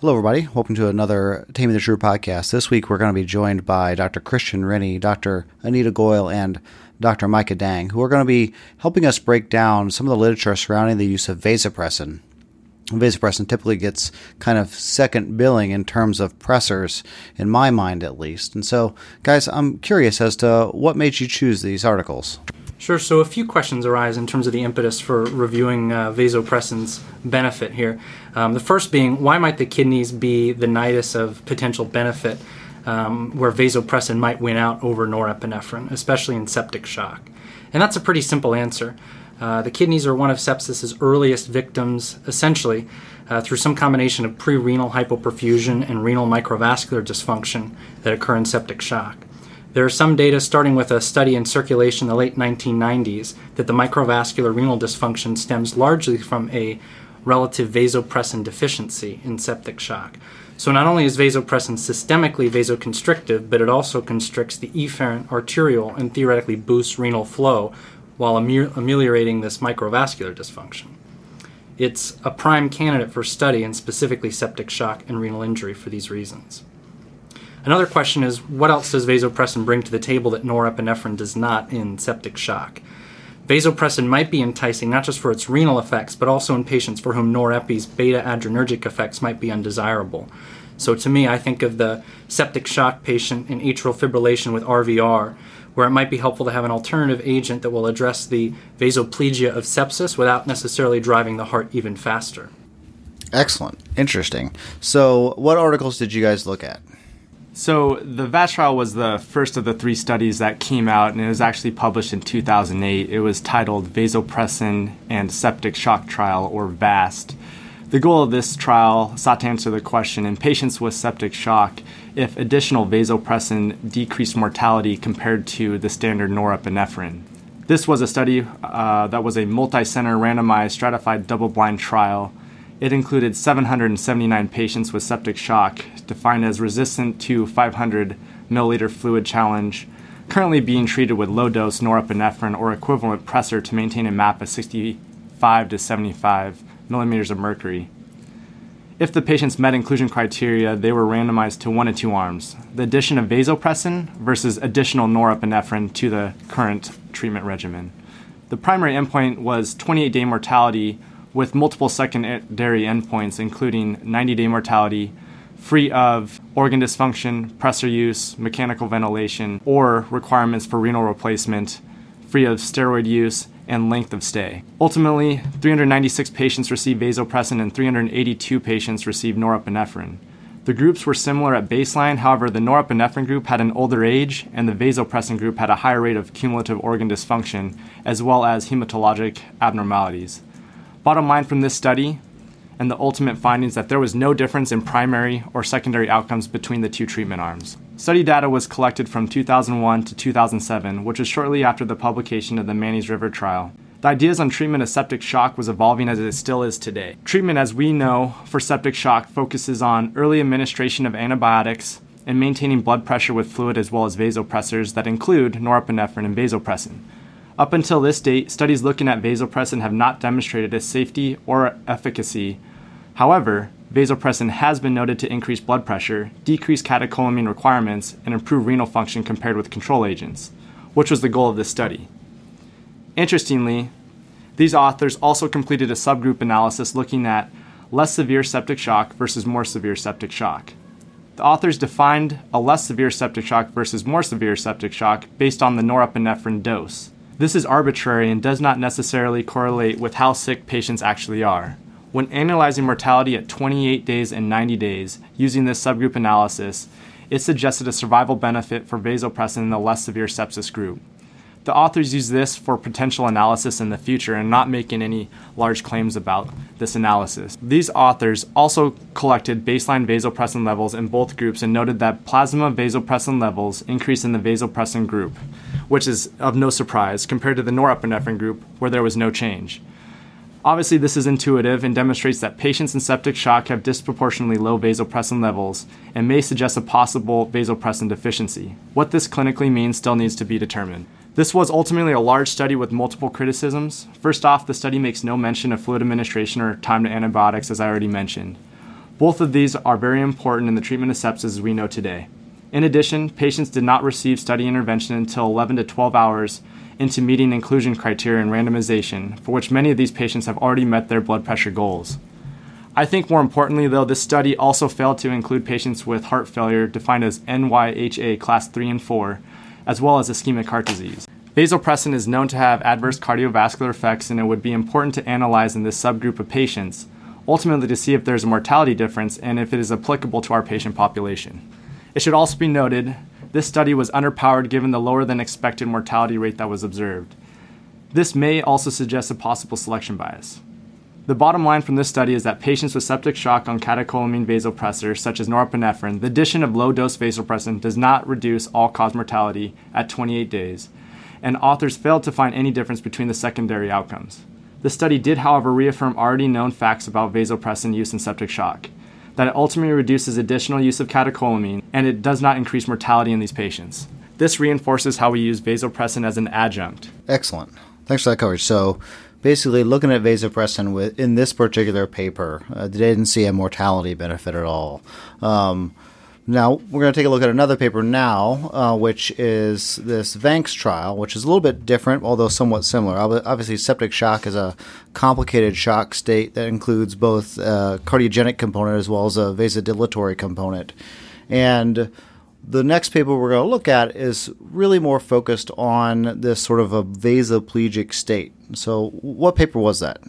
Hello, everybody. Welcome to another Taming the SRU podcast. This week, we're going to be joined by Dr. Christian Rennie, Dr. Anita Goyle, and Dr. Micah Dang, who are going to be helping us break down some of the literature surrounding the use of vasopressin. Vasopressin typically gets kind of second billing in terms of pressors, in my mind at least. And so, guys, I'm curious as to what made you choose these articles. Sure. So a few questions arise in terms of the impetus for reviewing uh, vasopressin's benefit here. Um, the first being, why might the kidneys be the nidus of potential benefit um, where vasopressin might win out over norepinephrine, especially in septic shock? And that's a pretty simple answer. Uh, the kidneys are one of sepsis's earliest victims, essentially, uh, through some combination of pre-renal hypoperfusion and renal microvascular dysfunction that occur in septic shock. There are some data starting with a study in circulation in the late 1990s that the microvascular renal dysfunction stems largely from a relative vasopressin deficiency in septic shock. So not only is vasopressin systemically vasoconstrictive, but it also constricts the efferent arteriole and theoretically boosts renal flow while ameliorating this microvascular dysfunction. It's a prime candidate for study in specifically septic shock and renal injury for these reasons. Another question is what else does vasopressin bring to the table that norepinephrine does not in septic shock? Vasopressin might be enticing not just for its renal effects, but also in patients for whom norepi's beta adrenergic effects might be undesirable. So to me, I think of the septic shock patient in atrial fibrillation with RVR, where it might be helpful to have an alternative agent that will address the vasoplegia of sepsis without necessarily driving the heart even faster. Excellent. Interesting. So, what articles did you guys look at? So the VAST trial was the first of the three studies that came out, and it was actually published in 2008. It was titled Vasopressin and Septic Shock Trial, or VAST. The goal of this trial sought to answer the question in patients with septic shock if additional vasopressin decreased mortality compared to the standard norepinephrine. This was a study uh, that was a multi center randomized stratified double blind trial it included 779 patients with septic shock, defined as resistant to 500 milliliter fluid challenge, currently being treated with low dose norepinephrine or equivalent pressor to maintain a MAP of 65 to 75 millimeters of mercury. If the patients met inclusion criteria, they were randomized to one of two arms the addition of vasopressin versus additional norepinephrine to the current treatment regimen. The primary endpoint was 28 day mortality with multiple secondary endpoints, including 90 day mortality, free of organ dysfunction, pressor use, mechanical ventilation, or requirements for renal replacement, free of steroid use, and length of stay. Ultimately, 396 patients received vasopressin and 382 patients received norepinephrine. The groups were similar at baseline, however, the norepinephrine group had an older age, and the vasopressin group had a higher rate of cumulative organ dysfunction, as well as hematologic abnormalities. Bottom line from this study and the ultimate findings that there was no difference in primary or secondary outcomes between the two treatment arms. Study data was collected from 2001 to 2007, which was shortly after the publication of the Manny's River trial. The ideas on treatment of septic shock was evolving as it still is today. Treatment, as we know, for septic shock focuses on early administration of antibiotics and maintaining blood pressure with fluid as well as vasopressors that include norepinephrine and vasopressin. Up until this date, studies looking at vasopressin have not demonstrated its safety or efficacy. However, vasopressin has been noted to increase blood pressure, decrease catecholamine requirements, and improve renal function compared with control agents, which was the goal of this study. Interestingly, these authors also completed a subgroup analysis looking at less severe septic shock versus more severe septic shock. The authors defined a less severe septic shock versus more severe septic shock based on the norepinephrine dose. This is arbitrary and does not necessarily correlate with how sick patients actually are. When analyzing mortality at 28 days and 90 days using this subgroup analysis, it suggested a survival benefit for vasopressin in the less severe sepsis group. The authors use this for potential analysis in the future and not making any large claims about this analysis. These authors also collected baseline vasopressin levels in both groups and noted that plasma vasopressin levels increased in the vasopressin group which is of no surprise compared to the norepinephrine group where there was no change. Obviously, this is intuitive and demonstrates that patients in septic shock have disproportionately low vasopressin levels and may suggest a possible vasopressin deficiency. What this clinically means still needs to be determined. This was ultimately a large study with multiple criticisms. First off, the study makes no mention of fluid administration or time to antibiotics, as I already mentioned. Both of these are very important in the treatment of sepsis as we know today. In addition, patients did not receive study intervention until 11 to 12 hours into meeting inclusion criteria and randomization, for which many of these patients have already met their blood pressure goals. I think more importantly, though, this study also failed to include patients with heart failure defined as NYHA class 3 and 4, as well as ischemic heart disease. Vasopressin is known to have adverse cardiovascular effects, and it would be important to analyze in this subgroup of patients, ultimately to see if there's a mortality difference and if it is applicable to our patient population. It should also be noted this study was underpowered given the lower than expected mortality rate that was observed. This may also suggest a possible selection bias. The bottom line from this study is that patients with septic shock on catecholamine vasopressors, such as norepinephrine, the addition of low dose vasopressin does not reduce all cause mortality at 28 days, and authors failed to find any difference between the secondary outcomes. The study did, however, reaffirm already known facts about vasopressin use in septic shock that it ultimately reduces additional use of catecholamine and it does not increase mortality in these patients. This reinforces how we use vasopressin as an adjunct. Excellent. Thanks for that coverage. So, basically looking at vasopressin with in this particular paper, uh, they didn't see a mortality benefit at all. Um, now we're going to take a look at another paper now, uh, which is this VANCS trial, which is a little bit different, although somewhat similar. Obviously, septic shock is a complicated shock state that includes both a cardiogenic component as well as a vasodilatory component, and the next paper we're going to look at is really more focused on this sort of a vasoplegic state. So, what paper was that?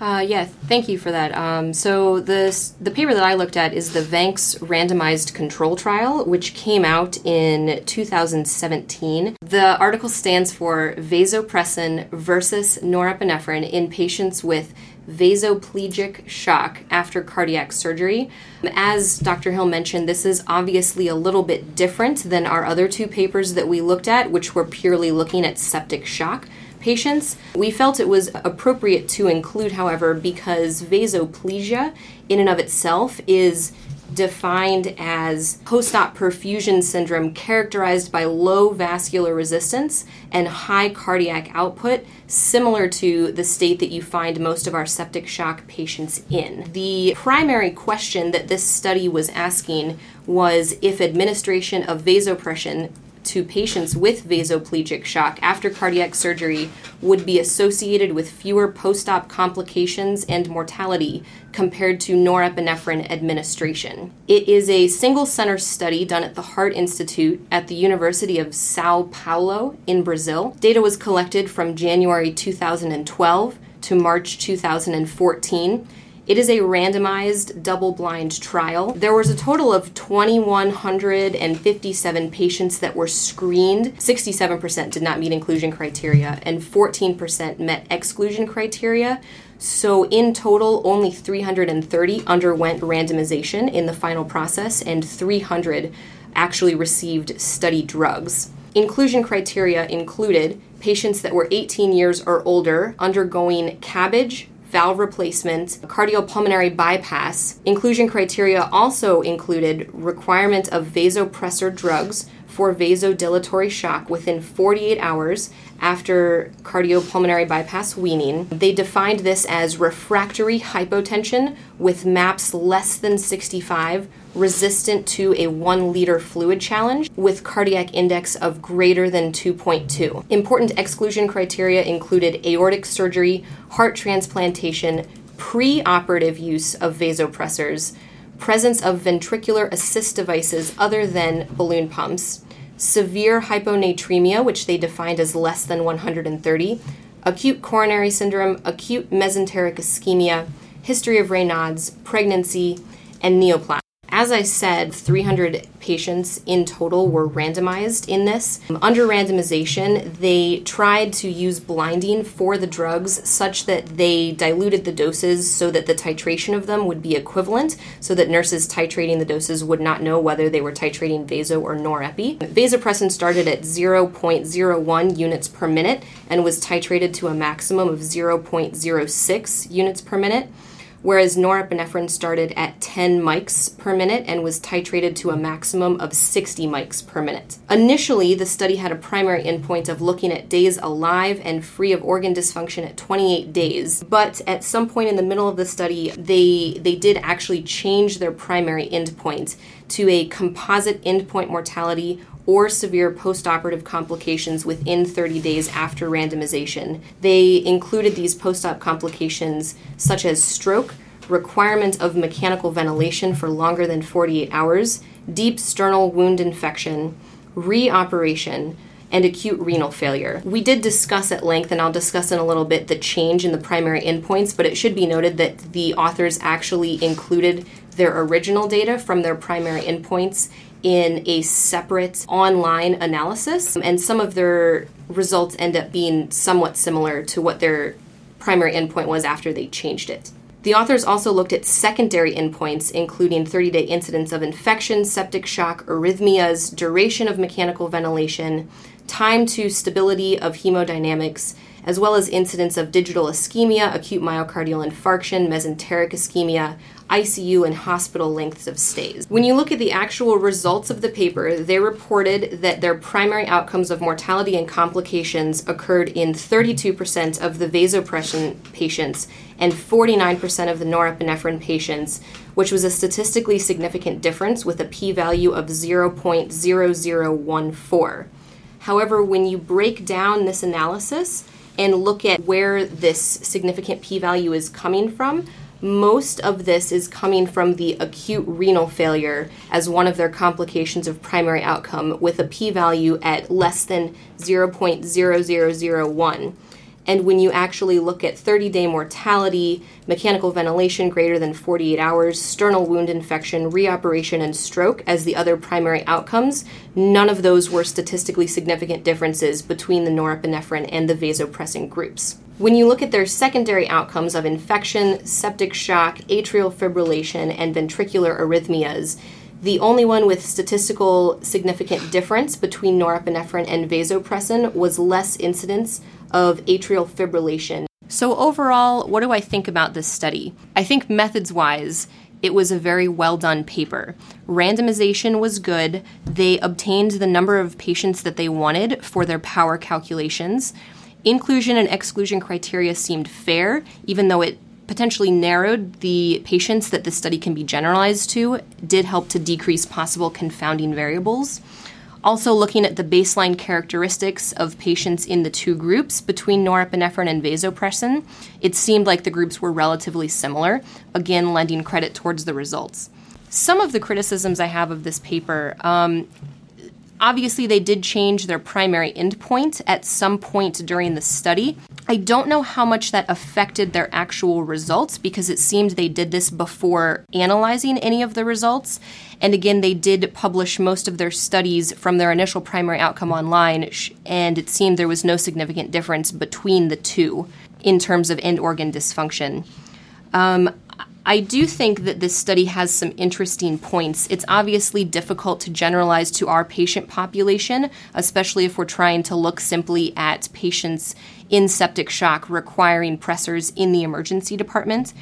Uh, yeah, thank you for that. Um, so this the paper that I looked at is the VANCS randomized control trial, which came out in 2017. The article stands for vasopressin versus norepinephrine in patients with vasoplegic shock after cardiac surgery. As Dr. Hill mentioned, this is obviously a little bit different than our other two papers that we looked at, which were purely looking at septic shock patients. We felt it was appropriate to include, however, because vasoplegia in and of itself is defined as post-op perfusion syndrome characterized by low vascular resistance and high cardiac output similar to the state that you find most of our septic shock patients in. The primary question that this study was asking was if administration of vasopressin to patients with vasoplegic shock after cardiac surgery would be associated with fewer post op complications and mortality compared to norepinephrine administration. It is a single center study done at the Heart Institute at the University of Sao Paulo in Brazil. Data was collected from January 2012 to March 2014 it is a randomized, double blind trial. There was a total of 2,157 patients that were screened. 67% did not meet inclusion criteria, and 14% met exclusion criteria. So, in total, only 330 underwent randomization in the final process, and 300 actually received study drugs. Inclusion criteria included patients that were 18 years or older undergoing CABG, valve replacement, cardiopulmonary bypass. Inclusion criteria also included requirement of vasopressor drugs for vasodilatory shock within 48 hours after cardiopulmonary bypass weaning. They defined this as refractory hypotension with MAPS less than 65 resistant to a 1 liter fluid challenge with cardiac index of greater than 2.2. Important exclusion criteria included aortic surgery, heart transplantation, pre-operative use of vasopressors, presence of ventricular assist devices other than balloon pumps, severe hyponatremia, which they defined as less than 130, acute coronary syndrome, acute mesenteric ischemia, history of Raynaud's, pregnancy, and neoplasm. As I said, 300 patients in total were randomized in this. Under randomization, they tried to use blinding for the drugs such that they diluted the doses so that the titration of them would be equivalent, so that nurses titrating the doses would not know whether they were titrating vaso or norepi. Vasopressin started at 0.01 units per minute and was titrated to a maximum of 0.06 units per minute. Whereas norepinephrine started at 10 mics per minute and was titrated to a maximum of 60 mics per minute. Initially, the study had a primary endpoint of looking at days alive and free of organ dysfunction at 28 days, but at some point in the middle of the study, they they did actually change their primary endpoint to a composite endpoint mortality or severe postoperative complications within 30 days after randomization. They included these post-op complications such as stroke, requirement of mechanical ventilation for longer than 48 hours, deep sternal wound infection, reoperation, and acute renal failure. We did discuss at length, and I'll discuss in a little bit, the change in the primary endpoints, but it should be noted that the authors actually included their original data from their primary endpoints in a separate online analysis, and some of their results end up being somewhat similar to what their primary endpoint was after they changed it. The authors also looked at secondary endpoints, including 30 day incidence of infection, septic shock, arrhythmias, duration of mechanical ventilation, time to stability of hemodynamics, as well as incidence of digital ischemia, acute myocardial infarction, mesenteric ischemia, ICU, and hospital lengths of stays. When you look at the actual results of the paper, they reported that their primary outcomes of mortality and complications occurred in 32% of the vasopressin patients and 49% of the norepinephrine patients, which was a statistically significant difference with a p value of 0.0014. However, when you break down this analysis and look at where this significant p value is coming from, most of this is coming from the acute renal failure as one of their complications of primary outcome with a p value at less than 0.0001. And when you actually look at 30 day mortality, mechanical ventilation greater than 48 hours, sternal wound infection, reoperation, and stroke as the other primary outcomes, none of those were statistically significant differences between the norepinephrine and the vasopressin groups. When you look at their secondary outcomes of infection, septic shock, atrial fibrillation, and ventricular arrhythmias, the only one with statistical significant difference between norepinephrine and vasopressin was less incidence of atrial fibrillation. So, overall, what do I think about this study? I think methods wise, it was a very well done paper. Randomization was good. They obtained the number of patients that they wanted for their power calculations. Inclusion and exclusion criteria seemed fair, even though it potentially narrowed the patients that this study can be generalized to, did help to decrease possible confounding variables. Also, looking at the baseline characteristics of patients in the two groups between norepinephrine and vasopressin, it seemed like the groups were relatively similar, again, lending credit towards the results. Some of the criticisms I have of this paper um, obviously, they did change their primary endpoint at some point during the study, I don't know how much that affected their actual results because it seemed they did this before analyzing any of the results. And again, they did publish most of their studies from their initial primary outcome online, and it seemed there was no significant difference between the two in terms of end organ dysfunction. Um, I do think that this study has some interesting points. It's obviously difficult to generalize to our patient population, especially if we're trying to look simply at patients in septic shock requiring pressors in the emergency department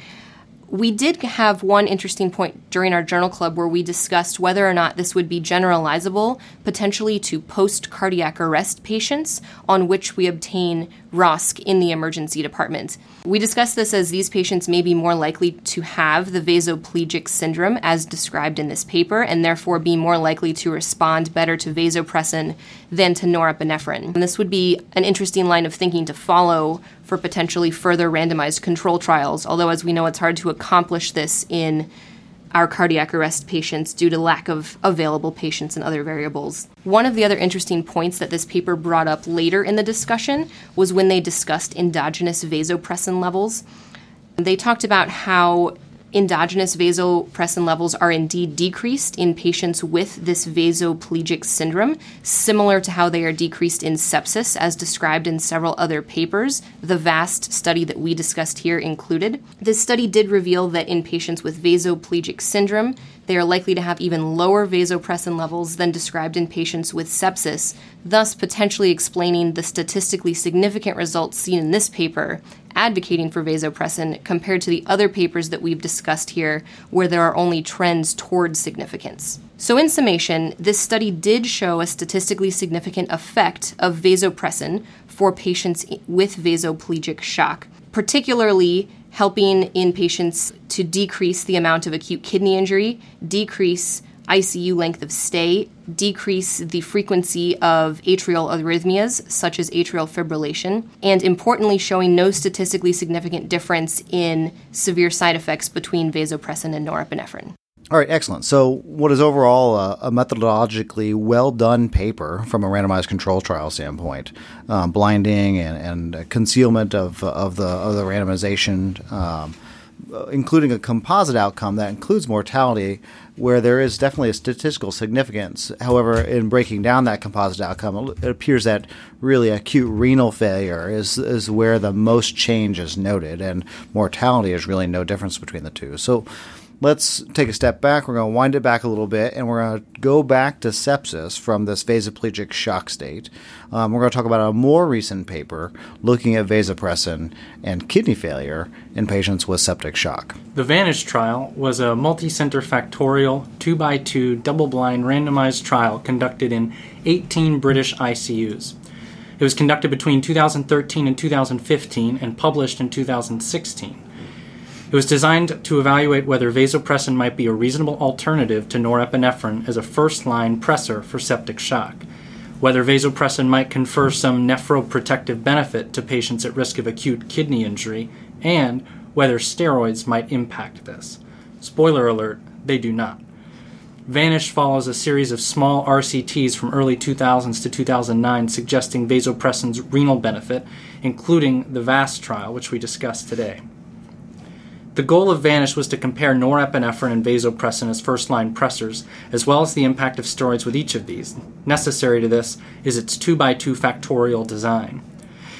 we did have one interesting point during our journal club where we discussed whether or not this would be generalizable potentially to post cardiac arrest patients on which we obtain ROSC in the emergency department. We discussed this as these patients may be more likely to have the vasoplegic syndrome as described in this paper and therefore be more likely to respond better to vasopressin than to norepinephrine. And this would be an interesting line of thinking to follow for potentially further randomized control trials, although, as we know, it's hard to accomplish this in our cardiac arrest patients due to lack of available patients and other variables. One of the other interesting points that this paper brought up later in the discussion was when they discussed endogenous vasopressin levels. They talked about how endogenous vasopressin levels are indeed decreased in patients with this vasoplegic syndrome, similar to how they are decreased in sepsis, as described in several other papers. The VAST study that we discussed here included. This study did reveal that in patients with vasoplegic syndrome, they are likely to have even lower vasopressin levels than described in patients with sepsis, thus potentially explaining the statistically significant results seen in this paper advocating for vasopressin compared to the other papers that we've discussed here, where there are only trends towards significance. So, in summation, this study did show a statistically significant effect of vasopressin for patients with vasoplegic shock, particularly helping in patients to decrease the amount of acute kidney injury, decrease ICU length of stay, decrease the frequency of atrial arrhythmias, such as atrial fibrillation, and importantly, showing no statistically significant difference in severe side effects between vasopressin and norepinephrine. All right, excellent. So, what is overall a, a methodologically well done paper from a randomized control trial standpoint, um, blinding and, and, concealment of, of the of the randomization, um, Uh, including a composite outcome that includes mortality, where there is definitely a statistical significance. However, in breaking down that composite outcome, it appears that really acute renal failure is is where the most change is noted, and mortality is really no difference between the two. So let's take a step back. We're going to wind it back a little bit, and we're going to go back to sepsis from this vasoplegic shock state. Um, we're going to talk about a more recent paper looking at vasopressin and kidney failure in patients with septic shock. The VANISH trial was a multi-center factorial, two-by-two, double-blind, randomized trial conducted in 18 British ICUs. It was conducted between 2013 and 2015 and published in 2016. It was designed to evaluate whether vasopressin might be a reasonable alternative to norepinephrine as a first line pressor for septic shock, whether vasopressin might confer some nephroprotective benefit to patients at risk of acute kidney injury, and whether steroids might impact this. Spoiler alert, they do not. Vanish follows a series of small RCTs from early 2000s to 2009 suggesting vasopressin's renal benefit, including the VAST trial, which we discussed today. The goal of Vanish was to compare norepinephrine and vasopressin as first line pressors, as well as the impact of steroids with each of these. Necessary to this is its 2 by 2 factorial design.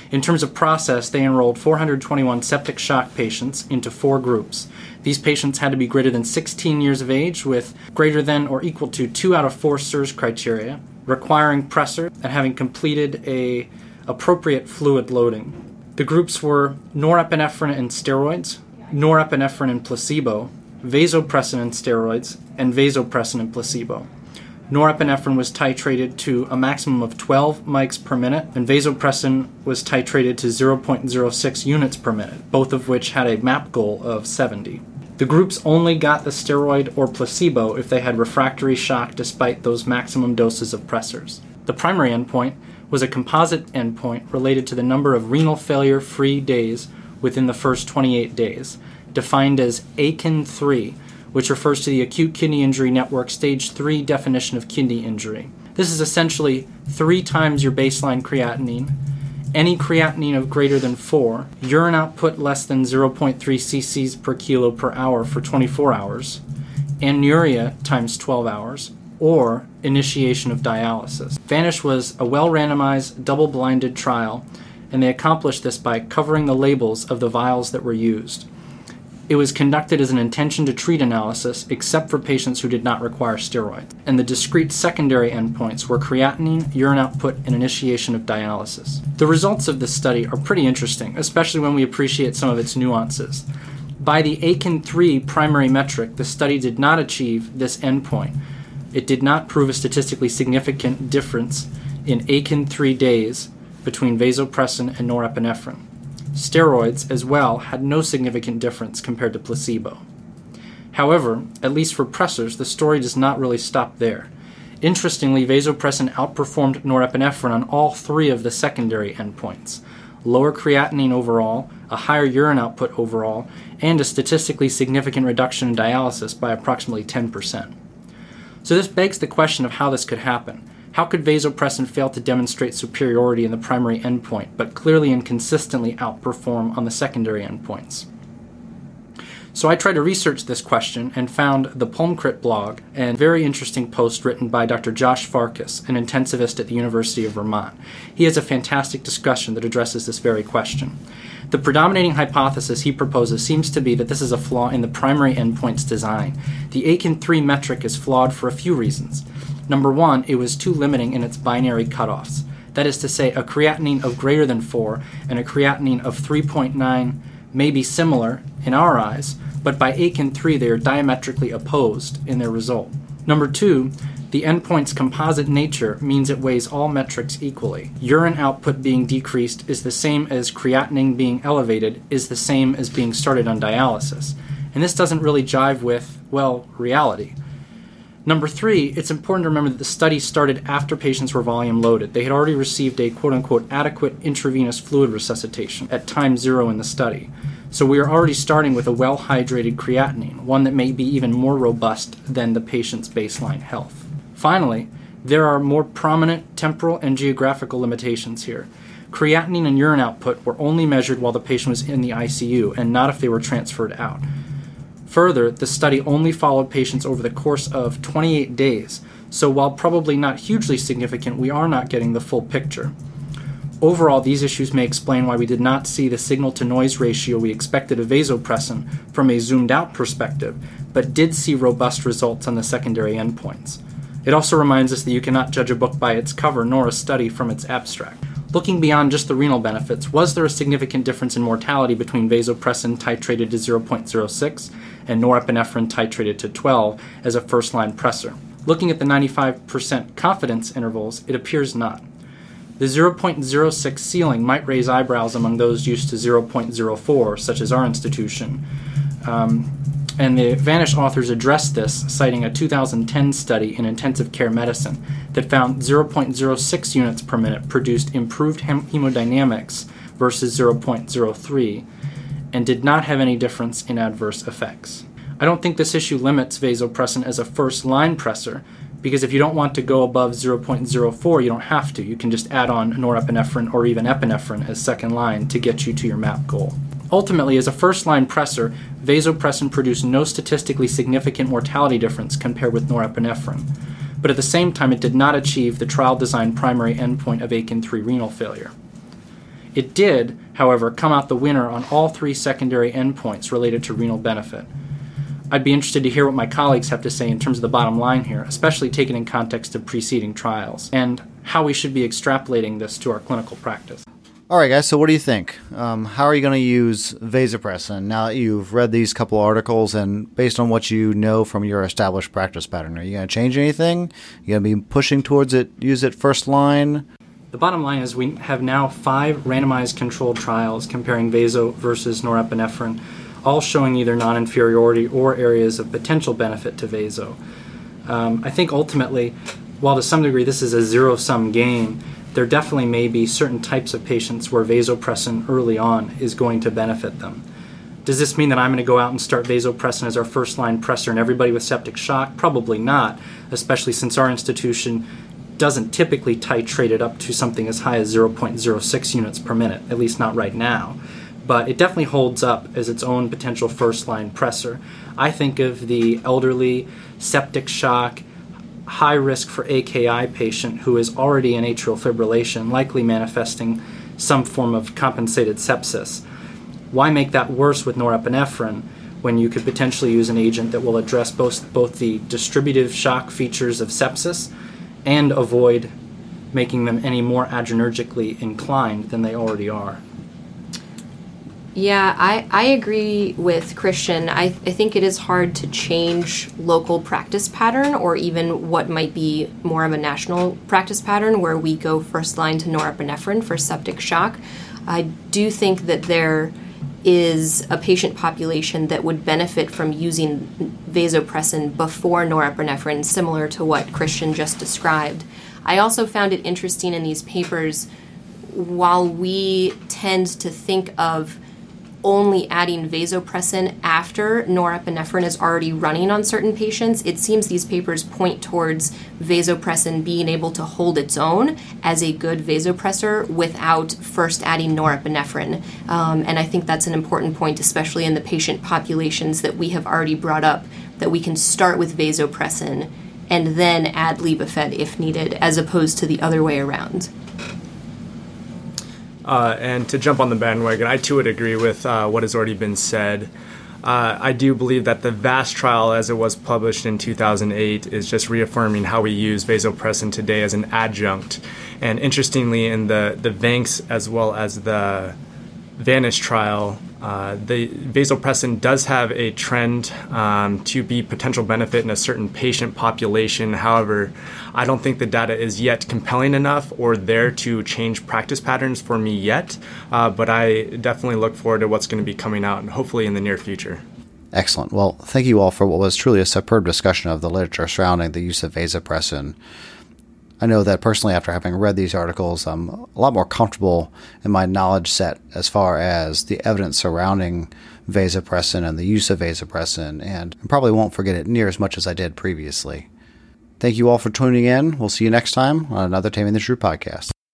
In terms of process, they enrolled 421 septic shock patients into four groups. These patients had to be greater than 16 years of age with greater than or equal to 2 out of 4 SIRS criteria, requiring pressor, and having completed a appropriate fluid loading. The groups were norepinephrine and steroids, norepinephrine and placebo, vasopressin and steroids, and vasopressin and placebo. Norepinephrine was titrated to a maximum of 12 mics per minute, and vasopressin was titrated to 0.06 units per minute, both of which had a MAP goal of 70. The groups only got the steroid or placebo if they had refractory shock despite those maximum doses of pressors. The primary endpoint was a composite endpoint related to the number of renal failure free days within the first 28 days, defined as AKIN 3, which refers to the Acute Kidney Injury Network Stage 3 definition of kidney injury. This is essentially three times your baseline creatinine, any creatinine of greater than 4, urine output less than 0.3 cc's per kilo per hour for 24 hours, anuria times 12 hours, or initiation of dialysis. Vanish was a well randomized, double blinded trial and they accomplished this by covering the labels of the vials that were used. It was conducted as an intention to treat analysis, except for patients who did not require steroids. And the discrete secondary endpoints were creatinine, urine output, and initiation of dialysis. The results of this study are pretty interesting, especially when we appreciate some of its nuances. By the AKIN 3 primary metric, the study did not achieve this endpoint. It did not prove a statistically significant difference in AKIN 3 days between vasopressin and norepinephrine. Steroids, as well, had no significant difference compared to placebo. However, at least for pressors, the story does not really stop there. Interestingly, vasopressin outperformed norepinephrine on all three of the secondary endpoints lower creatinine overall, a higher urine output overall, and a statistically significant reduction in dialysis by approximately 10%. So, this begs the question of how this could happen. How could vasopressin fail to demonstrate superiority in the primary endpoint, but clearly and consistently outperform on the secondary endpoints? So I tried to research this question and found the PulmCrit blog and very interesting post written by Dr. Josh Farkas, an intensivist at the University of Vermont. He has a fantastic discussion that addresses this very question. The predominating hypothesis he proposes seems to be that this is a flaw in the primary endpoint's design. The AKIN 3 metric is flawed for a few reasons. Number one, it was too limiting in its binary cutoffs. That is to say, a creatinine of greater than 4 and a creatinine of 3.9 may be similar in our eyes, but by AKIN 3 they are diametrically opposed in their result. Number two, the endpoint's composite nature means it weighs all metrics equally. Urine output being decreased is the same as creatinine being elevated, is the same as being started on dialysis. And this doesn't really jive with, well, reality. Number three, it's important to remember that the study started after patients were volume loaded. They had already received a quote unquote adequate intravenous fluid resuscitation at time zero in the study. So we are already starting with a well hydrated creatinine, one that may be even more robust than the patient's baseline health. Finally, there are more prominent temporal and geographical limitations here. Creatinine and urine output were only measured while the patient was in the ICU and not if they were transferred out. Further, the study only followed patients over the course of 28 days, so while probably not hugely significant, we are not getting the full picture. Overall, these issues may explain why we did not see the signal to noise ratio we expected of vasopressin from a zoomed out perspective, but did see robust results on the secondary endpoints. It also reminds us that you cannot judge a book by its cover nor a study from its abstract. Looking beyond just the renal benefits, was there a significant difference in mortality between vasopressin titrated to 0.06 and norepinephrine titrated to 12 as a first line pressor? Looking at the 95% confidence intervals, it appears not. The 0.06 ceiling might raise eyebrows among those used to 0.04, such as our institution. Um, and the Vanish authors addressed this, citing a 2010 study in intensive care medicine that found 0.06 units per minute produced improved hem- hemodynamics versus 0.03 and did not have any difference in adverse effects. I don't think this issue limits vasopressin as a first line pressor because if you don't want to go above 0.04, you don't have to. You can just add on norepinephrine or even epinephrine as second line to get you to your MAP goal. Ultimately, as a first line pressor, vasopressin produced no statistically significant mortality difference compared with norepinephrine. But at the same time, it did not achieve the trial designed primary endpoint of AKIN 3 renal failure. It did, however, come out the winner on all three secondary endpoints related to renal benefit. I'd be interested to hear what my colleagues have to say in terms of the bottom line here, especially taken in context of preceding trials, and how we should be extrapolating this to our clinical practice. All right, guys. So, what do you think? Um, how are you going to use vasopressin now that you've read these couple articles and based on what you know from your established practice pattern? Are you going to change anything? You going to be pushing towards it? Use it first line? The bottom line is we have now five randomized controlled trials comparing vaso versus norepinephrine, all showing either non-inferiority or areas of potential benefit to vaso. Um, I think ultimately, while to some degree this is a zero-sum game there definitely may be certain types of patients where vasopressin early on is going to benefit them. Does this mean that I'm going to go out and start vasopressin as our first line pressor and everybody with septic shock? Probably not, especially since our institution doesn't typically titrate it up to something as high as 0.06 units per minute, at least not right now. But it definitely holds up as its own potential first line pressor. I think of the elderly, septic shock, high risk for AKI patient who is already in atrial fibrillation, likely manifesting some form of compensated sepsis. Why make that worse with norepinephrine when you could potentially use an agent that will address both, both the distributive shock features of sepsis and avoid making them any more adrenergically inclined than they already are? Yeah, I, I agree with Christian. I, I think it is hard to change local practice pattern or even what might be more of a national practice pattern where we go first line to norepinephrine for septic shock. I do think that there is a patient population that would benefit from using vasopressin before norepinephrine, similar to what Christian just described. I also found it interesting in these papers, while we tend to think of only adding vasopressin after norepinephrine is already running on certain patients, it seems these papers point towards vasopressin being able to hold its own as a good vasopressor without first adding norepinephrine. Um, and I think that's an important point, especially in the patient populations that we have already brought up, that we can start with vasopressin and then add levophed if needed, as opposed to the other way around. Uh, and to jump on the bandwagon, I too would agree with uh, what has already been said. uh, I do believe that the VAST trial, as it was published in 2008, is just reaffirming how we use vasopressin today as an adjunct. And interestingly, in the, the VANCS as well as the VANISH trial, uh, the vasopressin does have a trend um, to be potential benefit in a certain patient population. However, I don't think the data is yet compelling enough or there to change practice patterns for me yet. Uh, but I definitely look forward to what's going to be coming out and hopefully in the near future. Excellent. Well, thank you all for what was truly a superb discussion of the literature surrounding the use of vasopressin. I know that personally, after having read these articles, I'm a lot more comfortable in my knowledge set as far as the evidence surrounding vasopressin and the use of vasopressin, and probably won't forget it near as much as I did previously. Thank you all for tuning in. We'll see you next time on another Taming the SRU podcast.